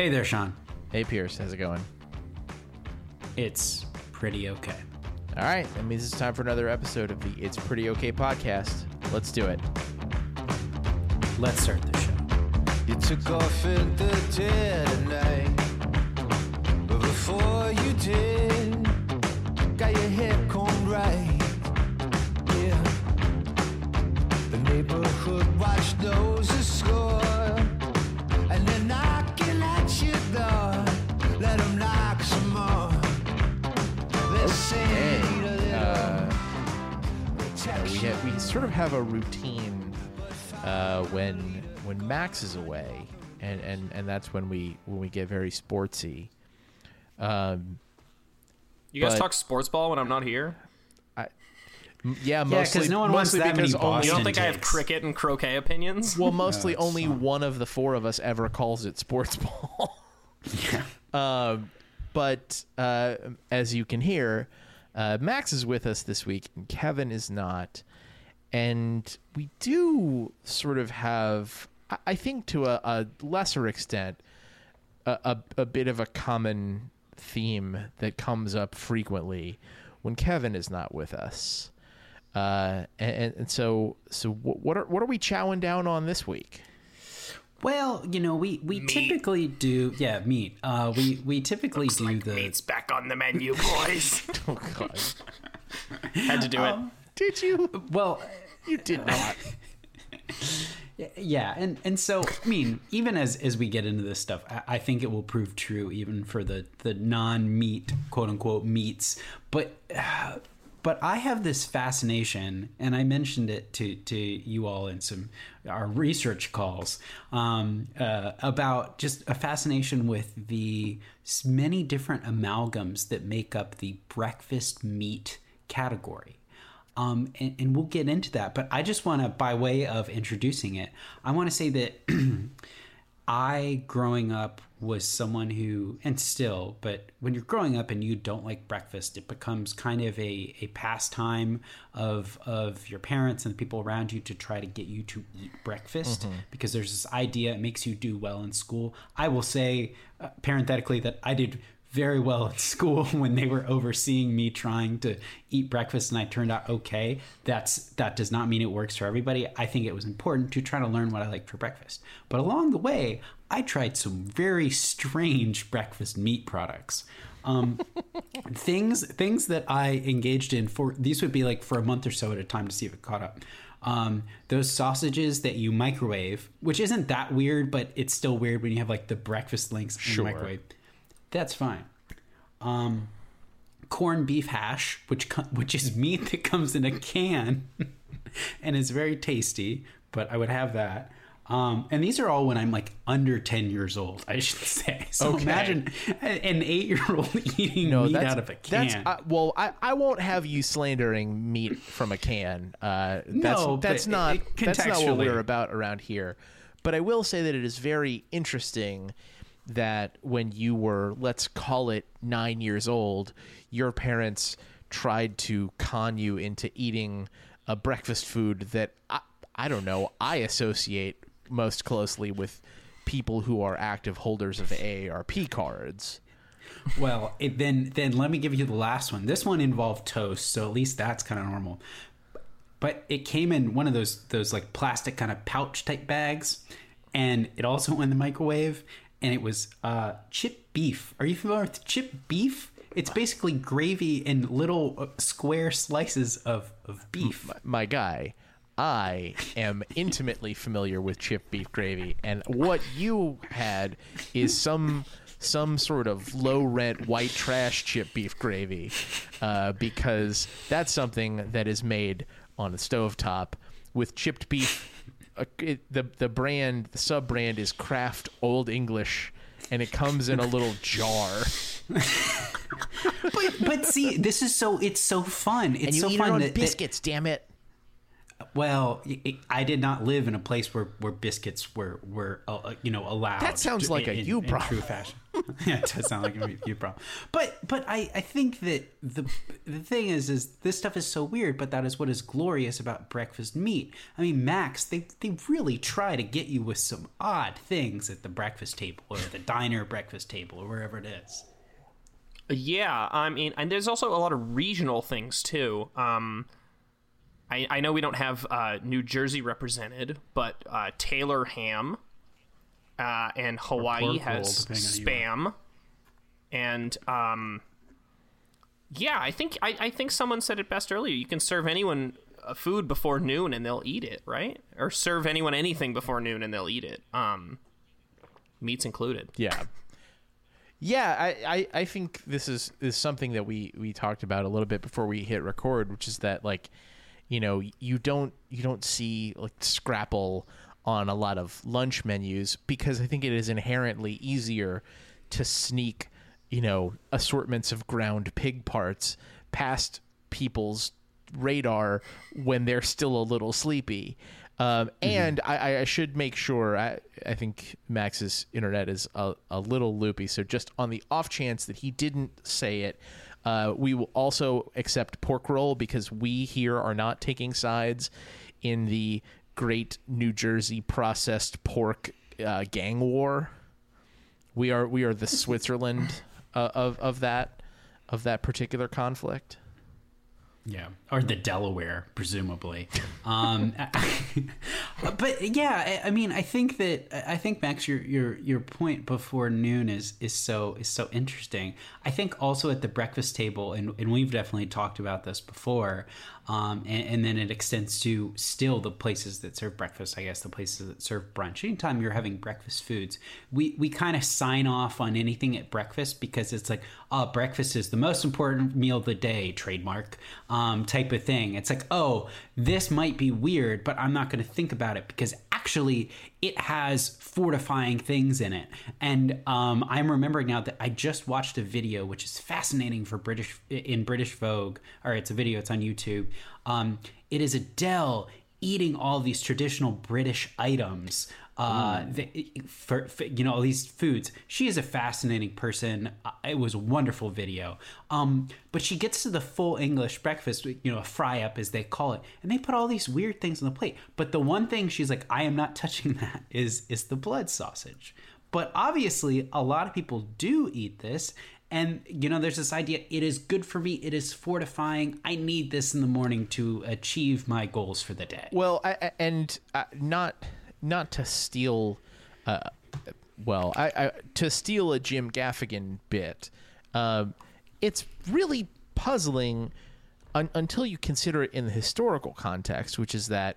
Hey there, Sean. Hey, Pierce, how's it going? It's pretty okay. All right, that means it's time for another episode of the It's Pretty Okay podcast. Let's do it. Let's start the show. You took off in the dead of night. But before you did, got your hair combed right. Yeah. The neighborhood watch noses score. And they're knocking we we sort of have a routine uh, when when Max is away, and, and, and that's when we when we get very sportsy. Um, You guys But- talk sports ball when I'm not here? m- yeah, mostly 'cause no one wants that many because only You don't Boston think I have cricket and croquet opinions? well, mostly it's only fine. one of the four of us ever calls it sports ball. Um, but uh, as you can hear, uh, Max is with us this week, and Kevin is not. And we do sort of have, I- I think, to a, a lesser extent, a, a, a bit of a common theme that comes up frequently when Kevin is not with us. Uh, and, and so, so what are what are we chowing down on this week? Well, you know, we, we typically do yeah, meat. Uh, we we typically do the Meat's back on the menu, boys. Oh God, Had to do it. Did you? well, You did not. yeah, and and so I mean, even as as we get into this stuff, I, I think it will prove true even for the the non meat quote unquote meats. But uh, but I have this fascination, and I mentioned it to to you all in some our research calls um, uh, about just a fascination with the many different amalgams that make up the breakfast meat category. Um, and, and we'll get into that. But I just want to, by way of introducing it, I want to say that I, growing up, was someone who, and still, but when you're growing up and you don't like breakfast, it becomes kind of a, a pastime of of your parents and the people around you to try to get you to eat breakfast because there's this idea it makes you do well in school. I will say, uh, parenthetically, that I did very well at school when they were overseeing me trying to eat breakfast and I turned out okay. That's that does not mean it works for everybody. I think it was important to try to learn what I liked for breakfast. But along the way, I tried some very strange breakfast meat products. Um, things things that I engaged in for these would be like for a month or so at a time to see if it caught up. Um, those sausages that you microwave, which isn't that weird, but it's still weird when you have like the breakfast links in Sure. the microwave. That's fine. Um, corned beef hash, which which is meat that comes in a can, and is very tasty. But I would have that. Um, and these are all when I'm like under ten years old, I should say. So Okay. imagine an eight-year-old eating No, meat out of a can. That's, uh, well, I, I won't have you slandering meat from a can. Uh, that's No, that's not that's not what we're about around here. But I will say that it is very interesting that when you were, let's call it nine years old, your parents tried to con you into eating a breakfast food that I, I don't know I associate most closely with people who are active holders of AARP cards. Well, it, then then let me give you the last one. This one involved toast, so at least that's kind of normal. But it came in one of those those like plastic kind of pouch type bags, and it also went in the microwave. And it was uh, chip beef. Are you familiar with chip beef? It's basically gravy in little uh, square slices of, of beef. my guy, I am intimately familiar with chip beef gravy, and what you had is some some sort of low rent white trash chip beef gravy, uh, because that's something that is made on a stovetop with chipped beef. Uh, it, the the brand the sub brand is Kraft Old English, and it comes in a little jar. But but see, this is so it's so fun. It's And you so eat fun it on that- that- biscuits. damn it! Well, i I did not live in a place where, where biscuits were were uh, you know allowed. That sounds like a you in problem. true fashion. yeah, it does sound like a you problem. But but I, I think that the the thing is is this stuff is so weird, but that is what is glorious about breakfast meat. I mean, Max, they they really try to get you with some odd things at the breakfast table or the diner breakfast table or wherever it is. Yeah, I mean, and there's also a lot of regional things too. Um, I, I know we don't have uh, New Jersey represented, but uh, Taylor ham uh, and Hawaii has depending on who you spam, and um, yeah, I think I, I think someone said it best earlier. You can serve anyone uh, food before noon and they'll eat it, right? Or serve anyone anything before noon and they'll eat it. Um, meats included. Yeah. Yeah, I, I, I think this is, is something that we, we talked about a little bit before we hit record, which is that like, you know, you don't you don't see like scrapple on a lot of lunch menus because I think it is inherently easier to sneak, you know, assortments of ground pig parts past people's radar when they're still a little sleepy. Um, and I, I should make sure. I, I think Max's internet is a, a little loopy. So just on the off chance that he didn't say it, uh, we will also accept pork roll because we here are not taking sides in the great New Jersey processed pork uh, gang war. We are we are the Switzerland uh, of of that of that particular conflict. Yeah, or the Delaware, presumably. Um, but yeah, I, I mean, I think that I think Max, your your your point before noon is is so is so interesting. I think also at the breakfast table, and and we've definitely talked about this before. Um, and, and then it extends to still the places that serve breakfast. I guess the places that serve brunch. Anytime you're having breakfast foods, we we kind of sign off on anything at breakfast because it's like, oh, breakfast is the most important meal of the day, trademark um, type of thing. It's like, oh, this might be weird, but I'm not going to think about it because actually it has fortifying things in it. And um, I'm remembering now that I just watched a video which is fascinating for British in British Vogue, or it's a video, it's on YouTube. Um, it is Adele eating all these traditional British items. Uh, the, for, for you know all these foods. She is a fascinating person. Uh, It was a wonderful video. Um, but she gets to the full English breakfast, you know, a fry up as they call it, and they put all these weird things on the plate. But the one thing she's like, I am not touching that is is the blood sausage. But obviously, a lot of people do eat this. And, you know, there's this idea it is good for me, it is fortifying. I need this in the morning to achieve my goals for the day. Well, I, I- and uh, not not to steal, uh, well, I, I to steal a Jim Gaffigan bit. Um, it's really puzzling un, until you consider it in the historical context, which is that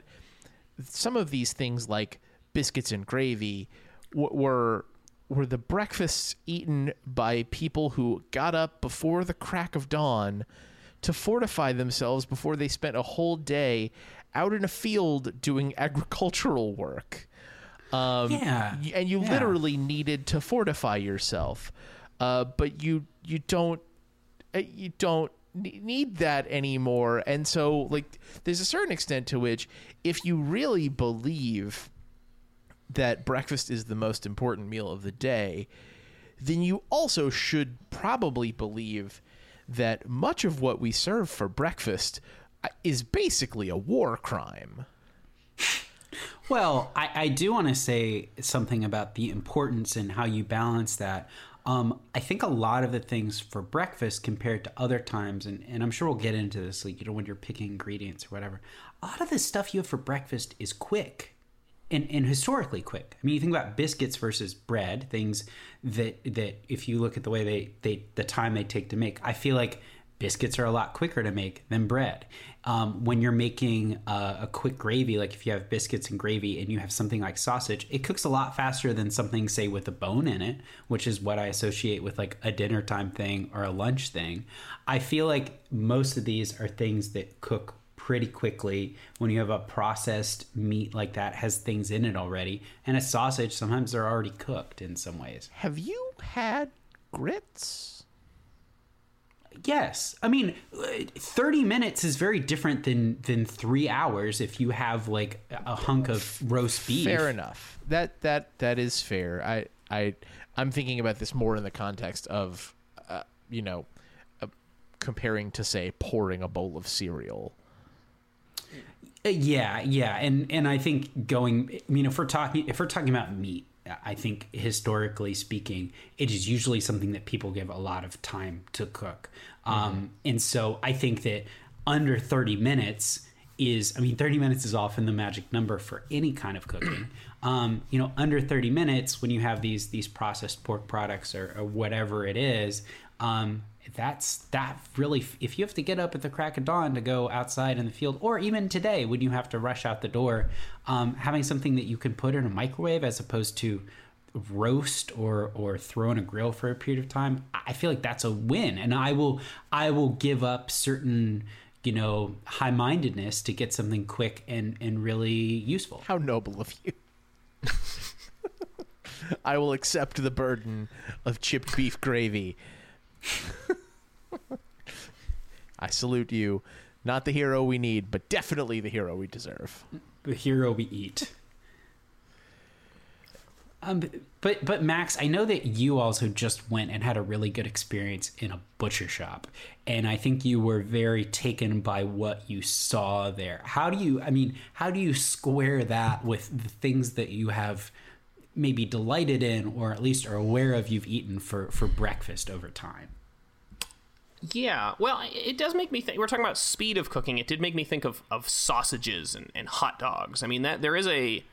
some of these things like biscuits and gravy w- were were the breakfasts eaten by people who got up before the crack of dawn to fortify themselves before they spent a whole day out in a field doing agricultural work. Um, Yeah, and you yeah. literally needed to fortify yourself, uh, but you you don't uh, you don't need that anymore. And so, like, there's a certain extent to which, if you really believe that breakfast is the most important meal of the day, then you also should probably believe that much of what we serve for breakfast is basically a war crime. Well, I, I do want to say something about the importance and how you balance that. Um, I think a lot of the things for breakfast compared to other times, and, and I'm sure we'll get into this, like, you know, when you're picking ingredients or whatever, a lot of the stuff you have for breakfast is quick and, and historically quick. I mean, you think about biscuits versus bread, things that, that if you look at the way they, they, the time they take to make, I feel like biscuits are a lot quicker to make than bread. Um, when you're making a, a quick gravy, like if you have biscuits and gravy and you have something like sausage, it cooks a lot faster than something, say, with a bone in it, which is what I associate with like a dinner time thing or a lunch thing. I feel like most of these are things that cook pretty quickly when you have a processed meat like that has things in it already and a sausage sometimes they're already cooked in some ways Have you had grits? Yes. I mean, 30 minutes is very different than than 3 hours if you have like a hunk of roast beef. Fair enough. That that that is fair. I I I'm thinking about this more in the context of, uh, you know, uh, comparing to say pouring a bowl of cereal. Uh, Yeah, yeah, and and I think going. I mean, if we're talking if we're talking about meat, I think historically speaking, it is usually something that people give a lot of time to cook, um, and so I think that under thirty minutes is. I mean, thirty minutes is often the magic number for any kind of cooking. Um, you know, under thirty minutes when you have these these processed pork products or, or whatever it is. Um, that's that really if you have to get up at the crack of dawn to go outside in the field or even today when you have to rush out the door um, having something that you can put in a microwave as opposed to roast or or throw in a grill for a period of time i feel like that's a win and i will i will give up certain you know high-mindedness to get something quick and and really useful How noble of you. I will accept the burden of chipped beef gravy. I salute you. Not the hero we need, but definitely the hero we deserve. the hero we eat. Um, but but Max, I know that you also just went and had a really good experience in a butcher shop, and I think you were very taken by what you saw there. How do you? I mean, how do you square that with the things that you have maybe delighted in, or at least are aware of you've eaten for for breakfast over time? Yeah, well, it does make me think. We're talking about speed of cooking. It did make me think of, of sausages and, and hot dogs. I mean, that there is a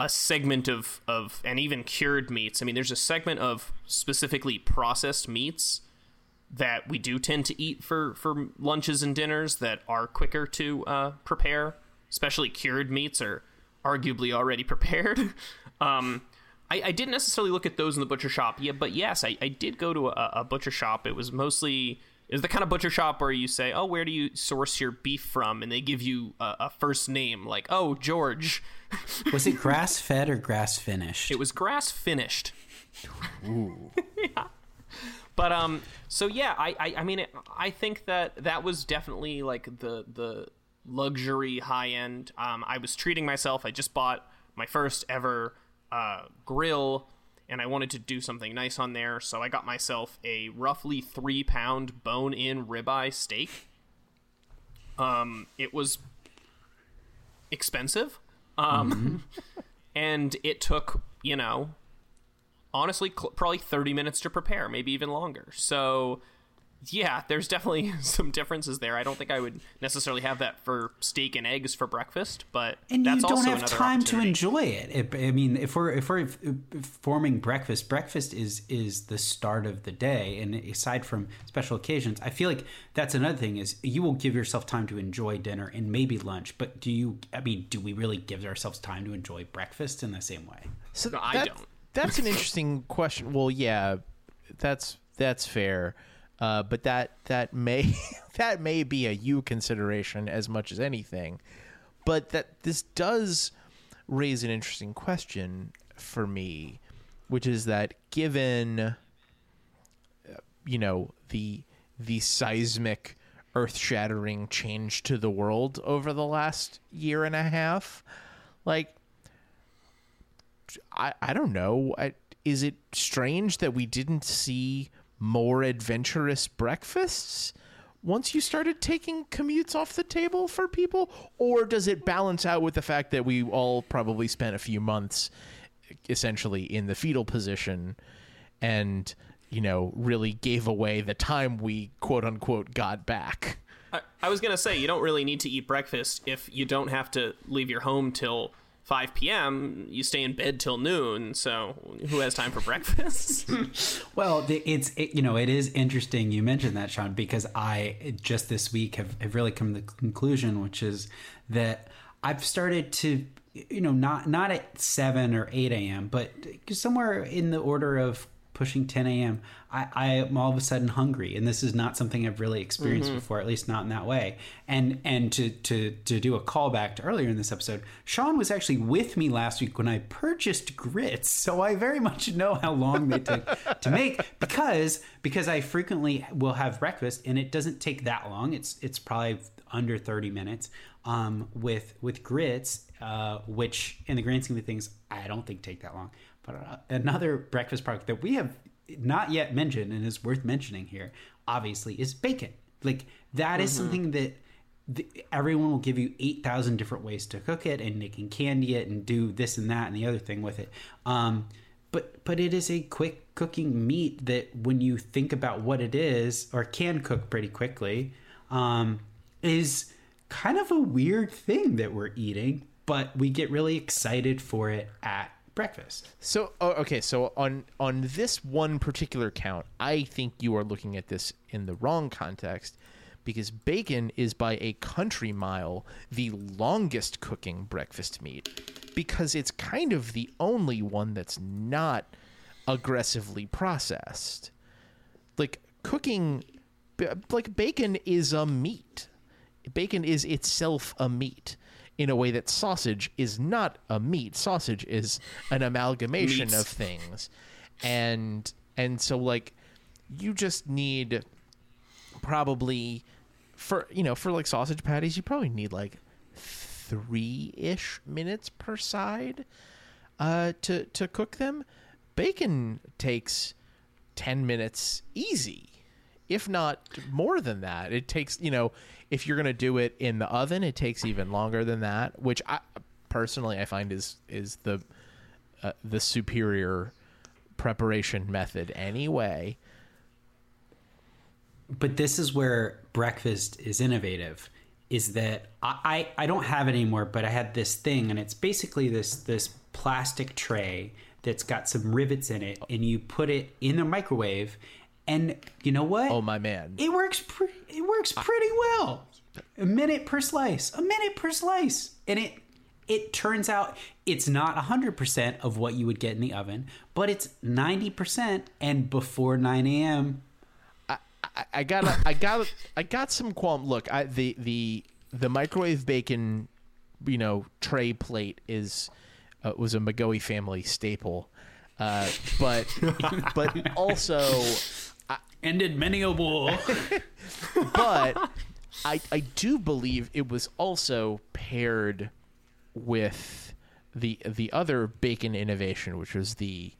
a segment of, of and even cured meats. I mean, there's a segment of specifically processed meats that we do tend to eat for, for lunches and dinners that are quicker to uh, prepare. Especially cured meats are arguably already prepared. um, I, I didn't necessarily look at those in the butcher shop, yeah, but yes, I, I did go to a, a butcher shop. It was mostly was the kind of butcher shop where you say, "Oh, where do you source your beef from?" and they give you a, a first name, like, "Oh, George." Was it grass fed or grass finished? It was grass finished. Ooh. yeah. But um, so yeah, I I, I mean, it, I think that that was definitely like the the luxury high end. Um, I was treating myself. I just bought my first ever uh, grill, and I wanted to do something nice on there, so I got myself a roughly three pound bone in ribeye steak. Um, it was expensive. Um, and it took, you know, honestly, cl- probably 30 minutes to prepare, maybe even longer. So, yeah, there's definitely some differences there. I don't think I would necessarily have that for steak and eggs for breakfast, but and that's you don't also have time to enjoy it. it. I mean, if we're if we're forming breakfast, breakfast is is the start of the day, and aside from special occasions, I feel like that's another thing is you will give yourself time to enjoy dinner and maybe lunch. But do you? I mean, do we really give ourselves time to enjoy breakfast in the same way? So No, I don't. That's an interesting question. Well, yeah, that's that's fair. Uh, but that that may that may be a you consideration as much as anything. But that this does raise an interesting question for me, which is that given uh, you know the the seismic earth-shattering change to the world over the last year and a half like I, I don't know. I, is it strange that we didn't see more adventurous breakfasts once you started taking commutes off the table for people? Or does it balance out with the fact that we all probably spent a few months essentially in the fetal position and, you know, really gave away the time we quote unquote got back? I, I was gonna say you don't really need to eat breakfast if you don't have to leave your home till 5 p.m. You stay in bed till noon, so who has time for breakfast? Well, it's it, you know it is interesting you mentioned that Sean because I just this week have, have really come to the conclusion which is that I've started to you know not not at seven or eight a.m. but somewhere in the order of pushing 10 a.m., I, I am all of a sudden hungry, and this is not something I've really experienced before, at least not in that way. And and to to to do a callback to earlier in this episode, Sean was actually with me last week when I purchased grits, so I very much know how long they take to make because because I frequently will have breakfast, and it doesn't take that long. It's it's probably under 30 minutes um, with with grits, uh, which in the grand scheme of things, I don't think take that long. But uh, another breakfast product that we have not yet mentioned and is worth mentioning here, obviously, is bacon. Like that is something that th- everyone will give you 8,000 different ways to cook it and they can candy it and do this and that and the other thing with it. Um, but but it is a quick cooking meat that when you think about what it is or can cook pretty quickly um, is kind of a weird thing that we're eating but we get really excited for it at breakfast So oh, okay, so on on this one particular count, I think you are looking at this in the wrong context because bacon is by a country mile the longest cooking breakfast meat because it's kind of the only one that's not aggressively processed. Like cooking like bacon is a meat. Bacon is itself a meat in a way that sausage is not a meat. Sausage is an amalgamation Meats. of things. And and so like you just need probably for you know, for like sausage patties, you probably need like three ish minutes per side uh to to cook them. Bacon takes 10 minutes easy if not more than that it takes you know if you're going to do it in the oven it takes even longer than that which i personally i find is is the uh, the superior preparation method anyway. But this is where breakfast is innovative is that I, I, I don't have it anymore but i had this thing and it's basically this this plastic tray that's got some rivets in it and you put it in the microwave and you know what? Oh my man. It works pre- it works pretty well. A minute per slice. A minute per slice. And it it turns out it's not 100% of what you would get in the oven but it's 90% and before 9 a.m I, I got I got I got some qualm. Look, I, the the the microwave bacon, you know, tray plate is uh, was a McGoey family staple, uh, but but also, ended many a war but I I do believe it was also paired with the the other bacon innovation, which was the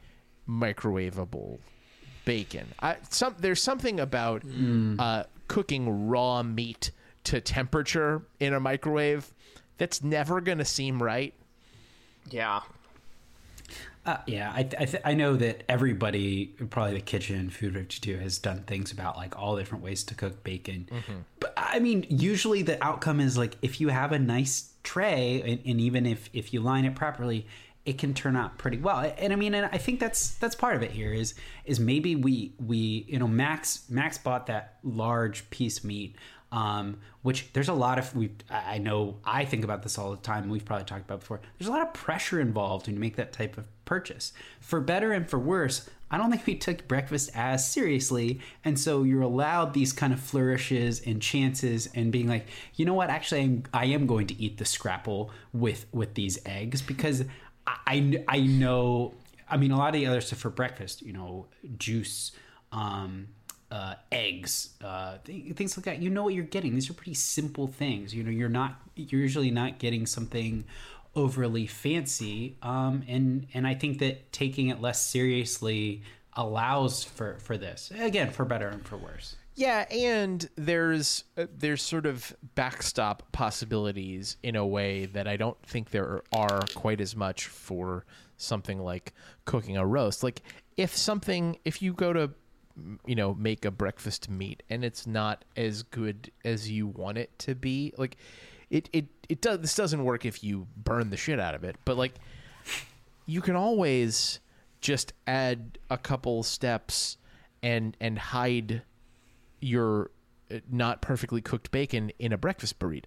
microwavable bacon. I, some there's something about uh, cooking raw meat to temperature in a microwave that's never gonna seem right. Yeah. Uh, yeah, I, I, th- I know that everybody, probably the kitchen, Food 52, has done things about like all different ways to cook bacon. But I mean, usually the outcome is like if you have a nice tray, and, and even if if you line it properly, it can turn out pretty well. And I mean, and I think that's that's part of it here is is maybe we we you know Max Max bought that large piece meat um, which there's a lot of we I know I think about this all the time. We've probably talked about before. There's a lot of pressure involved when you make that type of purchase. For better and for worse, I don't think we took breakfast as seriously, and so you're allowed these kind of flourishes and chances and being like, you know what? Actually, I'm, I am going to eat the scrapple with with these eggs because I I, I know. I mean, a lot of the other stuff for breakfast, you know, juice. Um, uh, eggs, uh, things like that. You know what you're getting. These are pretty simple things. You know, you're not you're usually not getting something overly fancy. Um, and and I think that taking it less seriously allows for for this again for better and for worse. Yeah, and there's uh, there's sort of backstop possibilities in a way that I don't think there are quite as much for something like cooking a roast. Like if something if you go to you know make a breakfast meat and it's not as good as you want it to be, like it it it does this doesn't work if you burn the shit out of it, but like you can always just add a couple steps and and hide your uh, not perfectly cooked bacon in a breakfast burrito.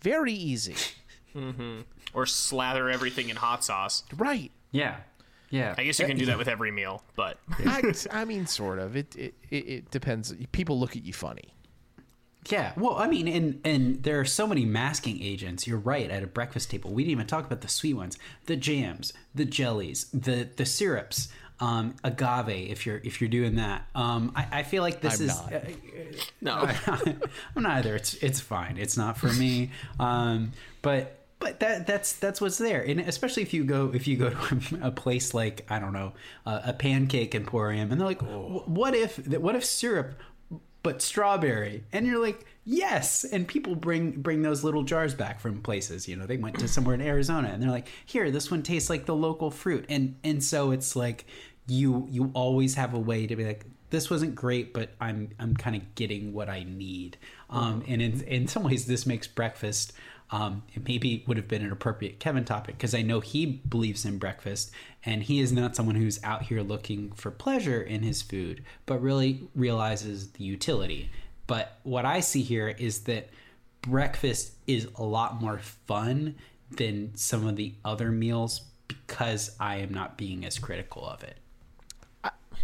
Very easy. Mm hmm. Or slather everything in hot sauce. Right. Yeah, Yeah. I guess you can do that with every meal, but I, I mean, sort of. It, it it it depends. People look at you funny. Yeah, well, I mean, and and there are so many masking agents. You're right. At a breakfast table, we didn't even talk about the sweet ones, the jams, the jellies, the the syrups, um, agave. If you're if you're doing that, um, I, I feel like this I'm is. not. uh, no. I'm not either. It's it's fine. It's not for me. Um, but but that that's that's what's there, and especially if you go if you go to a place like I don't know uh, a pancake emporium, and they're like, "Wh- what if what if syrup, but strawberry? And you're like, yes. And people bring bring those little jars back from places. You know, they went to somewhere in Arizona, and they're like, here, this one tastes like the local fruit, and and so it's like you you always have a way to be like this wasn't great, but I'm I'm kind of getting what I need. Um, and in in some ways, this makes breakfast. Um, it maybe would have been an appropriate Kevin topic because I know he believes in breakfast, and he is not someone who's out here looking for pleasure in his food, but really realizes the utility. But what I see here is that breakfast is a lot more fun than some of the other meals because I am not being as critical of it.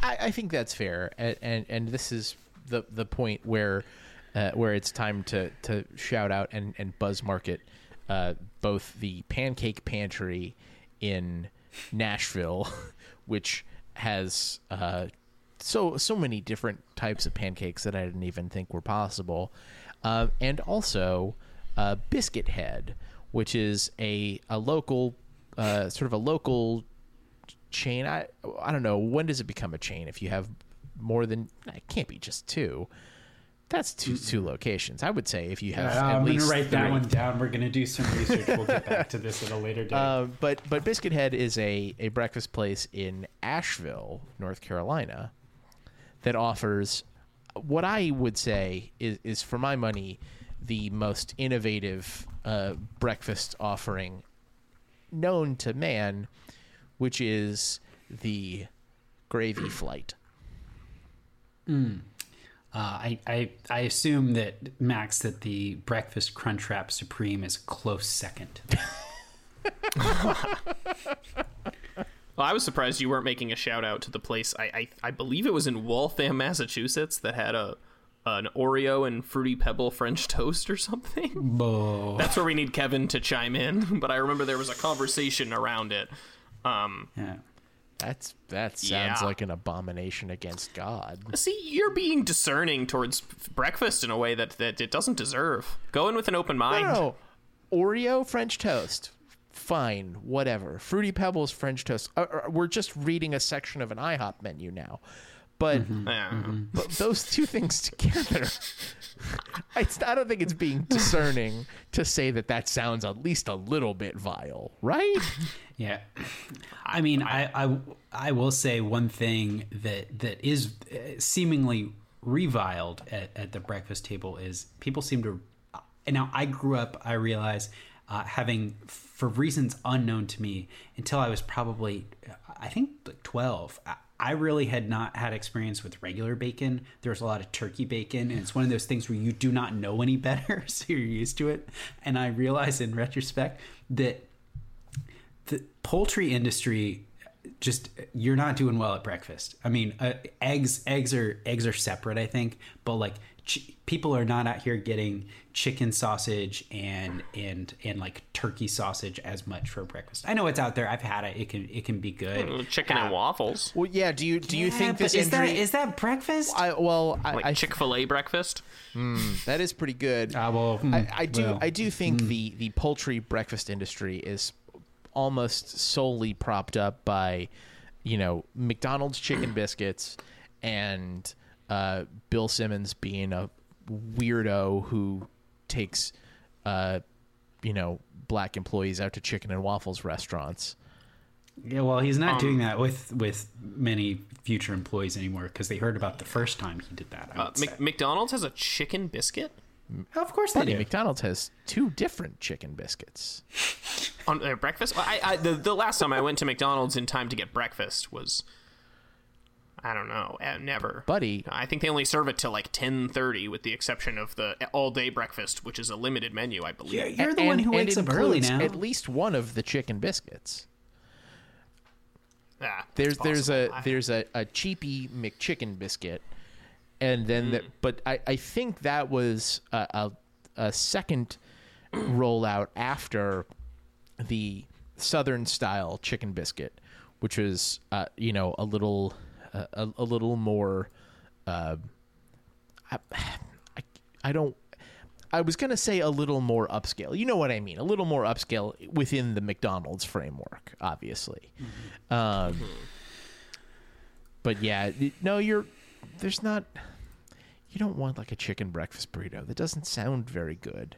I, I think that's fair, and, and and this is the the point where uh, where it's time to to shout out and and buzz market uh, both the Pancake Pantry in Nashville, which has uh, so so many different types of pancakes that I didn't even think were possible, uh, and also uh, Biscuit Head, which is a a local uh, sort of a local chain. I I don't know when does it become a chain if you have more than it can't be just two. That's two two locations. I would say if you have at I'm least gonna write that one down. We're gonna do some research. We'll get back to this at a later date. Uh, but but Biscuit Head is a, a breakfast place in Asheville, North Carolina, that offers what I would say is, is for my money the most innovative uh, breakfast offering known to man, which is the gravy flight. Uh, I, I I assume that Max that the breakfast crunch wrap supreme is close second. Well, I was surprised you weren't making a shout out to the place. I I, I believe it was in Waltham, Massachusetts, that had a an Oreo and fruity pebble French toast or something. Bo. That's where we need Kevin to chime in. But I remember there was a conversation around it. Um, Yeah. That's that sounds Yeah. like an abomination against God. see, you're being discerning towards breakfast in a way that, that it doesn't deserve. Go in with an open mind. No, Oreo French toast. Fine, whatever. Fruity Pebbles French toast. Uh, uh, we're just reading a section of an IHOP menu now, but mm-hmm. Yeah. Mm-hmm. but those two things together, it's, I don't think it's being discerning to say that that sounds at least a little bit vile, right? Yeah, I mean, I, I I will say one thing that that is uh, seemingly reviled at, at the breakfast table is people seem to. And now I grew up. I realize uh, having for reasons unknown to me until I was probably uh, I think like twelve. Uh, I, really had not had experience with regular bacon. There's a lot of turkey bacon, and it's one of those things where you do not know any better, so you're used to it. And I realize in retrospect that the poultry industry just you're not doing well at breakfast. I mean, uh, eggs eggs are eggs are separate, I think, but like ch- people are not out here getting chicken sausage and and and like turkey sausage as much for breakfast. I know it's out there. I've had it. It can it can be good. Chicken and waffles. Well, yeah. Do you do you Yeah, think this is injury? that is that breakfast? I, well, I, Like Chick fil A breakfast. that is pretty good. Ah, well, hmm, I, I do well, I do think the the poultry breakfast industry is almost solely propped up by you know McDonald's chicken biscuits and uh, Bill Simmons being a weirdo who takes uh, you know black employees out to chicken and waffles restaurants. Yeah, well, he's Um, not doing that with with many future employees anymore because they heard about the first time he did that. I Uh, would say. Mc- McDonald's has a chicken biscuit of course they Buddy, do. McDonald's has two different chicken biscuits. on their breakfast. Well, I, I the, the last time I went to McDonald's in time to get breakfast was. I don't know. eh, Never, Buddy. I think they only serve it till like ten thirty, with the exception of the all day breakfast, which is a limited menu, I believe. Yeah, you're the And- one who and wakes up early now. At least one of the chicken biscuits. Ah, it's there's there's a possible. I- there's a, a cheapy McChicken biscuit, and then the, but I, I think that was a, a, a second rollout after the southern style chicken biscuit, which was uh, you know a little uh, a, a little more. Uh, I, I I don't. I was gonna say a little more upscale. You know what I mean? A little more upscale within the McDonald's framework, obviously. Um, but yeah, no, you're. There's not. You don't want like a chicken breakfast burrito. That doesn't sound very good.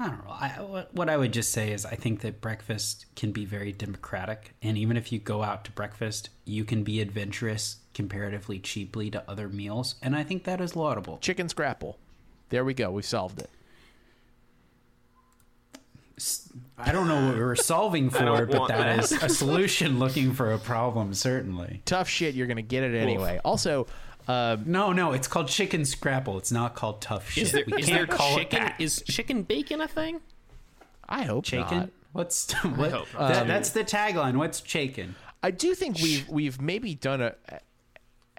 I don't know. I, what- what I would just say is I think that breakfast can be very democratic. And even if you go out to breakfast, you can be adventurous comparatively cheaply to other meals. And I think that is laudable. Chicken scrapple. There we go. We solved it. I don't know what we were solving for, but that that. is a solution looking for a problem, certainly. Tough shit. You're gonna get it anyway. Also, uh, No, no, it's called chicken scrapple. It's not called tough shit. Is there, we is can't there call chicken? it that. Is chicken bacon a thing? I hope chicken? not. What's what? hope that- that's the tagline. What's chicken? I do think we've we've maybe done a.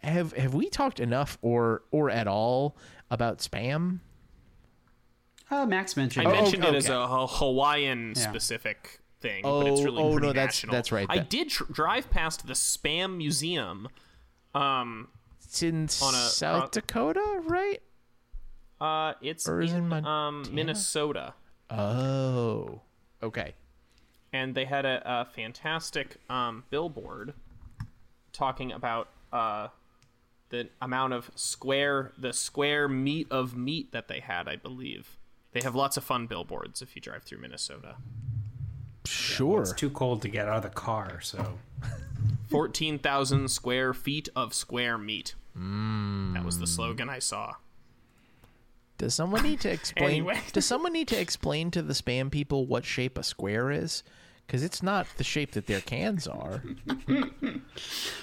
Have have we talked enough or or at all about spam? Uh, Max mentioned. I it. mentioned it okay. as a Ha- Hawaiian specific thing, but it's Oh, really oh, pretty no, that's- national. that's right, I that- did tr- drive past the Spam Museum. Um, It's in On a- South on- Dakota, right? uh, it's Or is in um, Minnesota, Oh, okay. and they had a, a fantastic um, billboard talking about uh, the amount of square the square meat of meat that they had. I believe they have lots of fun billboards if you drive through Minnesota. Sure. It's too cold to get out of the car, so 14,000 square feet of square meat. That was the slogan I saw. Does someone need to explain? Anyway. Does someone need to explain to the spam people what shape a square is? Because it's not the shape that their cans are.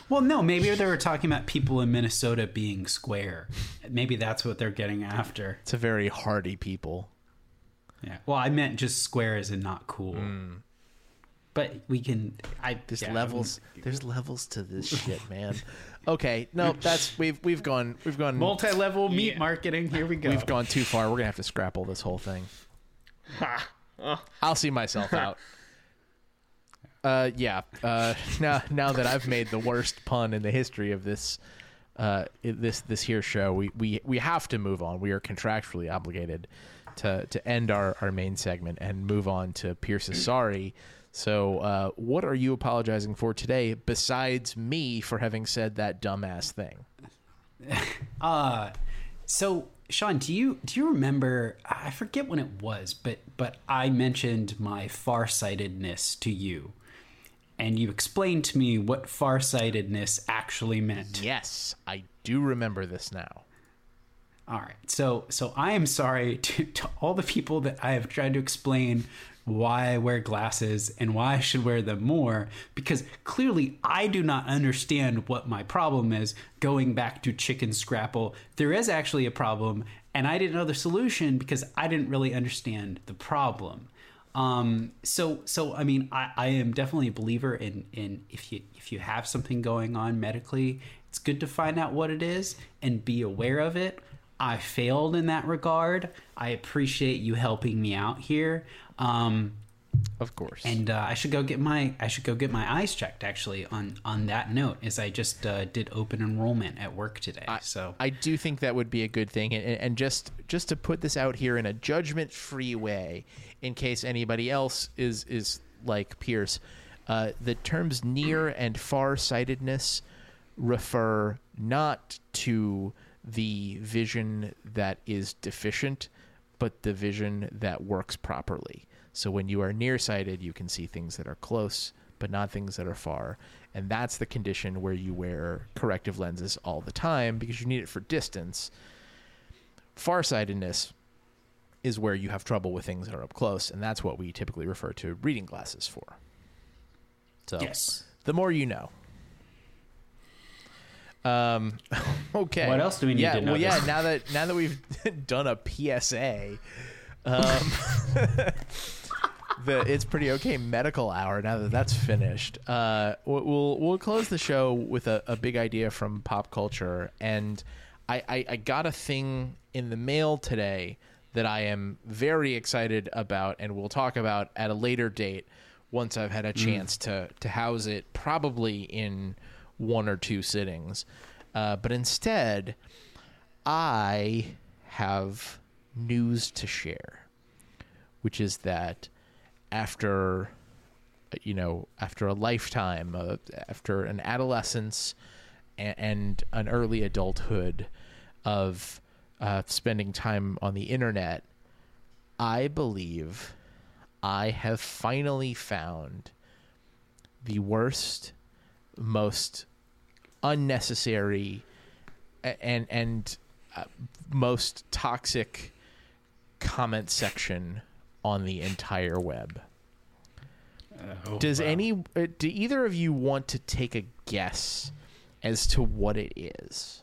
Well, no, maybe they were talking about people in Minnesota being square. Maybe that's what they're getting after. It's a very hardy people. Yeah. Well, I meant just square as in not cool. Hmm. But we can. I There's yeah, levels. There's levels to this shit, man. Okay, no, that's we've we've gone we've gone Multi-level meat Yeah. marketing. Here we go. we've gone too far. We're gonna have to scrapple this whole thing. I'll see myself out. Uh, yeah. Uh, now now that I've made the worst pun in the history of this, uh, this this here show, we we we have to move on. We are contractually obligated to to end our our main segment and move on to Pierce's sorry. So, uh, what are you apologizing for today, besides me for having said that dumbass thing? Uh, so Sean, do you do you remember? I forget when it was, but but I mentioned my farsightedness to you, and you explained to me what farsightedness actually meant. Yes, I do remember this now. All right. So so I am sorry to, to all the people that I have tried to explain why I wear glasses and why I should wear them more because clearly I do not understand what my problem is. Going back to chicken scrapple, there is actually a problem and I didn't know the solution because I didn't really understand the problem. Um, so so I mean I, I am definitely a believer in in if you if you have something going on medically, it's good to find out what it is and be aware of it. I failed in that regard. I appreciate you helping me out here. Um, Of course. and uh, I should go get my I should go get my eyes checked. Actually, on on that note, as I just uh, did open enrollment at work today. so I do think that would be a good thing, and, and just just to put this out here in a judgment-free way, in case anybody else is is like Pierce, uh, the terms near and far-sightedness refer not to the vision that is deficient, but the vision that works properly. So when you are nearsighted, you can see things that are close, but not things that are far. And that's the condition where you wear corrective lenses all the time because you need it for distance. Farsightedness is where you have trouble with things that are up close, and that's what we typically refer to reading glasses for. So yes. the more you know. Um, okay. What else do we need yeah, to know Well, yeah. Now that now that we've done a PSA, um, the it's pretty okay medical hour now that that's finished. Uh, we'll we'll- we'll close the show with a, a big idea from pop culture, and I, I I got a thing in the mail today that I am very excited about, and we'll talk about at a later date once I've had a chance to to house it, probably in one or two sittings. Uh, but instead, I have news to share which is that after you know after a lifetime uh, after an adolescence and, and an early adulthood of uh, spending time on the internet i believe i have finally found the worst most unnecessary and and uh, most toxic comment section on the entire web. Does any uh, do either of you want to take a guess as to what it is?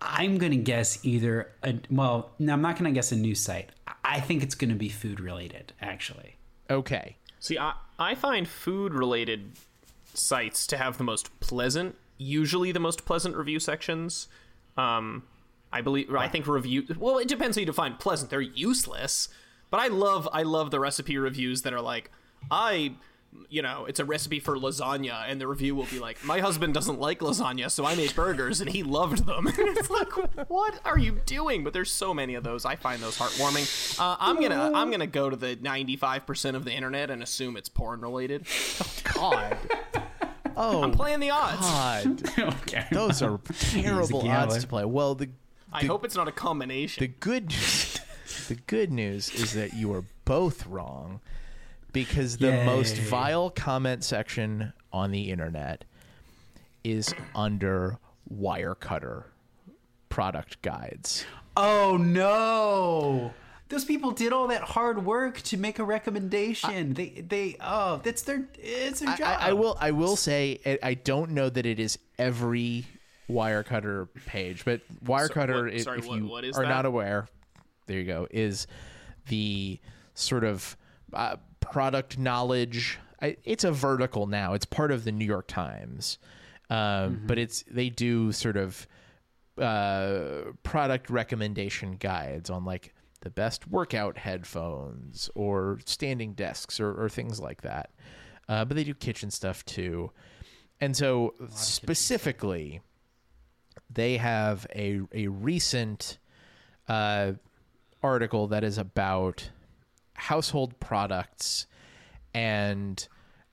I'm gonna guess either. A, well, no, I'm not gonna guess a news site. I- I think it's gonna be food related. Actually, Okay. See, I, I find food related sites to have the most pleasant, usually the most pleasant review sections. Um, I believe, I think review. Well, it depends how you define pleasant. They're useless, but I love, I love the recipe reviews that are like, I, you know, it's a recipe for lasagna, and the review will be like, my husband doesn't like lasagna, so I made burgers, and he loved them. it's like, what are you doing? But there's so many of those. I find those heartwarming. Uh, I'm gonna, I'm gonna go to the 95% of the internet and assume it's porn related. God. Oh I'm playing the odds. God. okay. Those are terrible odds to play. Well, the I hope it's not a combination. the good the good news is that you are both wrong because the most vile comment section on the internet is under Wirecutter product guides. Oh no! Those people did all that hard work to make a recommendation. they, they, oh, that's their, it's their I, job. I, I will I will say I- I don't know that it is every Wirecutter page, but Wirecutter, what- if, sorry, if what- you what is are that? not aware, there you go, is the sort of uh, product knowledge. I, it's a vertical now. It's part of the New York Times, um, Mm-hmm. but it's they do sort of uh, product recommendation guides on like the best workout headphones or standing desks or, or things like that. Uh, but they do kitchen stuff too. And so specifically, they have a, a recent uh, article that is about household products and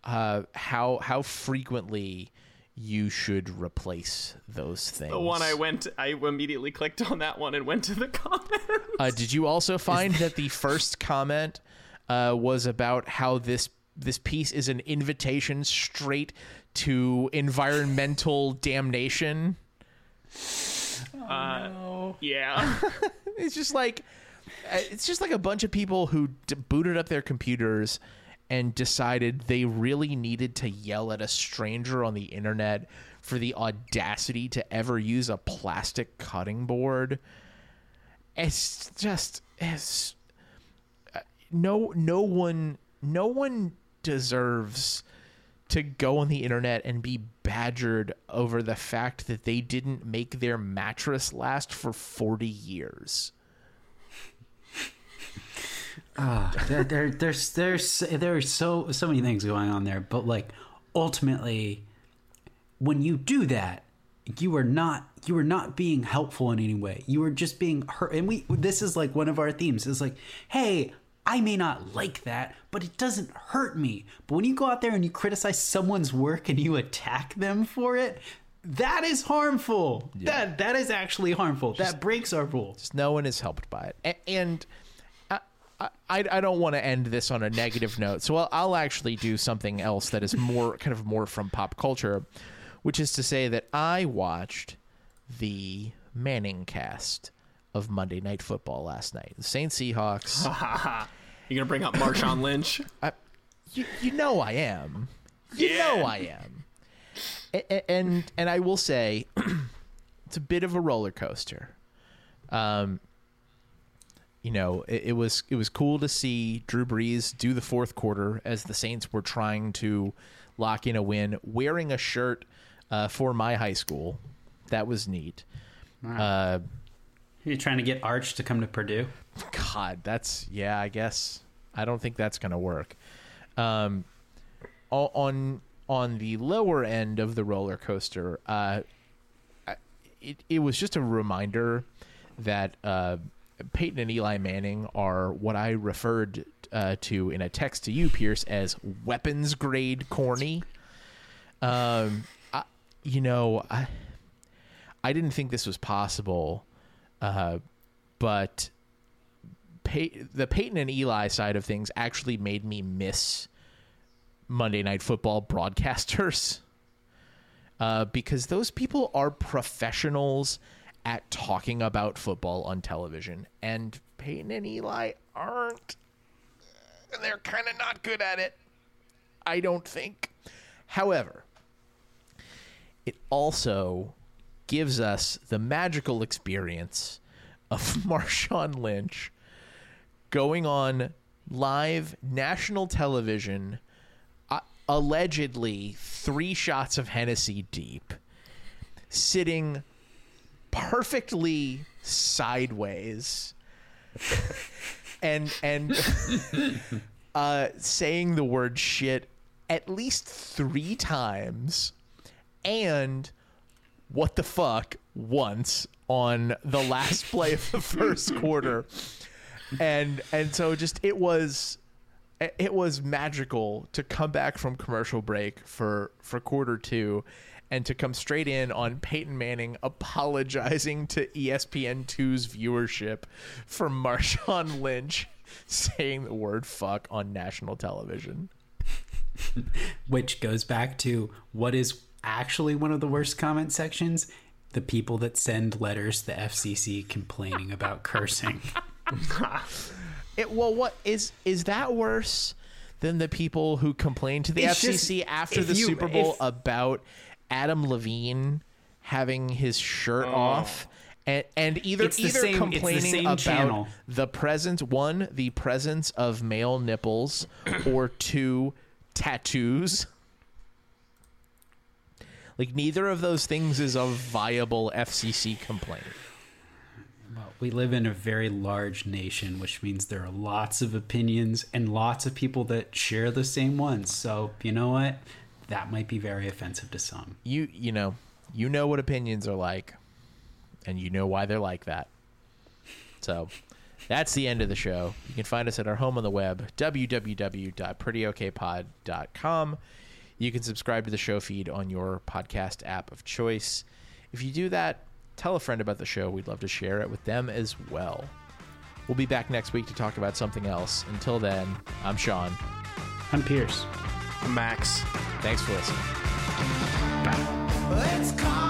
uh, how how frequently you should replace those things. the one I went, I immediately clicked on that one and went to the comments. Uh, did you also find that the first comment uh, was about how this this piece is an invitation straight to environmental damnation? No. yeah. It's just like uh, it's just like a bunch of people who d- booted up their computers and decided they really needed to yell at a stranger on the internet for the audacity to ever use a plastic cutting board. It's just it's uh, no no one no one deserves to go on the internet and be badgered over the fact that they didn't make their mattress last for 40 years. Ah, there, there, there's there's there's so so many things going on there, but like ultimately, when you do that, you are not you are not being helpful in any way. You are just being hurt. And we this is like one of our themes is like, hey. I may not like that, but it doesn't hurt me. But when you go out there and you criticize someone's work and you attack them for it, that is harmful. That that is actually harmful. that breaks our rules. No one is helped by it. A- And I, I, don't want to end this on a negative note. So I'll, I'll actually do something else that is more kind of more from pop culture, which is to say that I watched the Manning cast of Monday Night Football last night. The Saints Seahawks. You're gonna bring up Marshawn Lynch. I, you, you know I am. You know I am. A- a- And and I will say, it's a bit of a roller coaster. Um, you know, it, it was it was cool to see Drew Brees do the fourth quarter as the Saints were trying to lock in a win, wearing a shirt uh, for my high school. That was neat. Uh, You're trying to get Arch to come to Purdue. God, that's yeah. I guess I don't think that's gonna work. Um, on on the lower end of the roller coaster, uh, it it was just a reminder that uh, Peyton and Eli Manning are what I referred uh, to in a text to you, Pierce, as weapons grade corny. Um, I, you know, I I didn't think this was possible, uh, but Pey- the Peyton and Eli side of things actually made me miss Monday Night Football broadcasters uh, because those people are professionals at talking about football on television, and Peyton and Eli aren't. And they're kind of not good at it. I don't think. However, it also gives us the magical experience of Marshawn Lynch going on live national television, uh, allegedly three shots of Hennessy deep, sitting perfectly sideways, and and uh, saying the word shit at least three times, and what the fuck once on the last play of the first quarter. And and so just it was it was magical to come back from commercial break for for quarter 2 and to come straight in on Peyton Manning apologizing to E ESPN2's viewership for Marshawn Lynch saying the word fuck on national television. which goes back to what is actually one of the worst comment sections the people that send letters to the FCC complaining about cursing. It, well, what is is that worse than the people who complain to the It's FCC just- after the you- Super Bowl if- about Adam Levine having his shirt oh. off? And, and either It's either same- it's the complaining about channel. the presence one the presence of male nipples or two tattoos like neither of those things is a viable FCC complaint Well, we live in a very large nation, which means there are lots of opinions and lots of people that share the same ones. So, you know what? That might be very offensive to some. you you know you know what opinions are like and you know why they're like that. So that's the end of the show. You can find us at our home on the web www.prettyokpod.com you can subscribe to the show feed on your podcast app of choice. If you do that tell a friend about the show. We'd love to share it with them as well. We'll be back next week to talk about something else. Until then i'm sean. I'm Pierce. Max. Thanks for listening. Bye.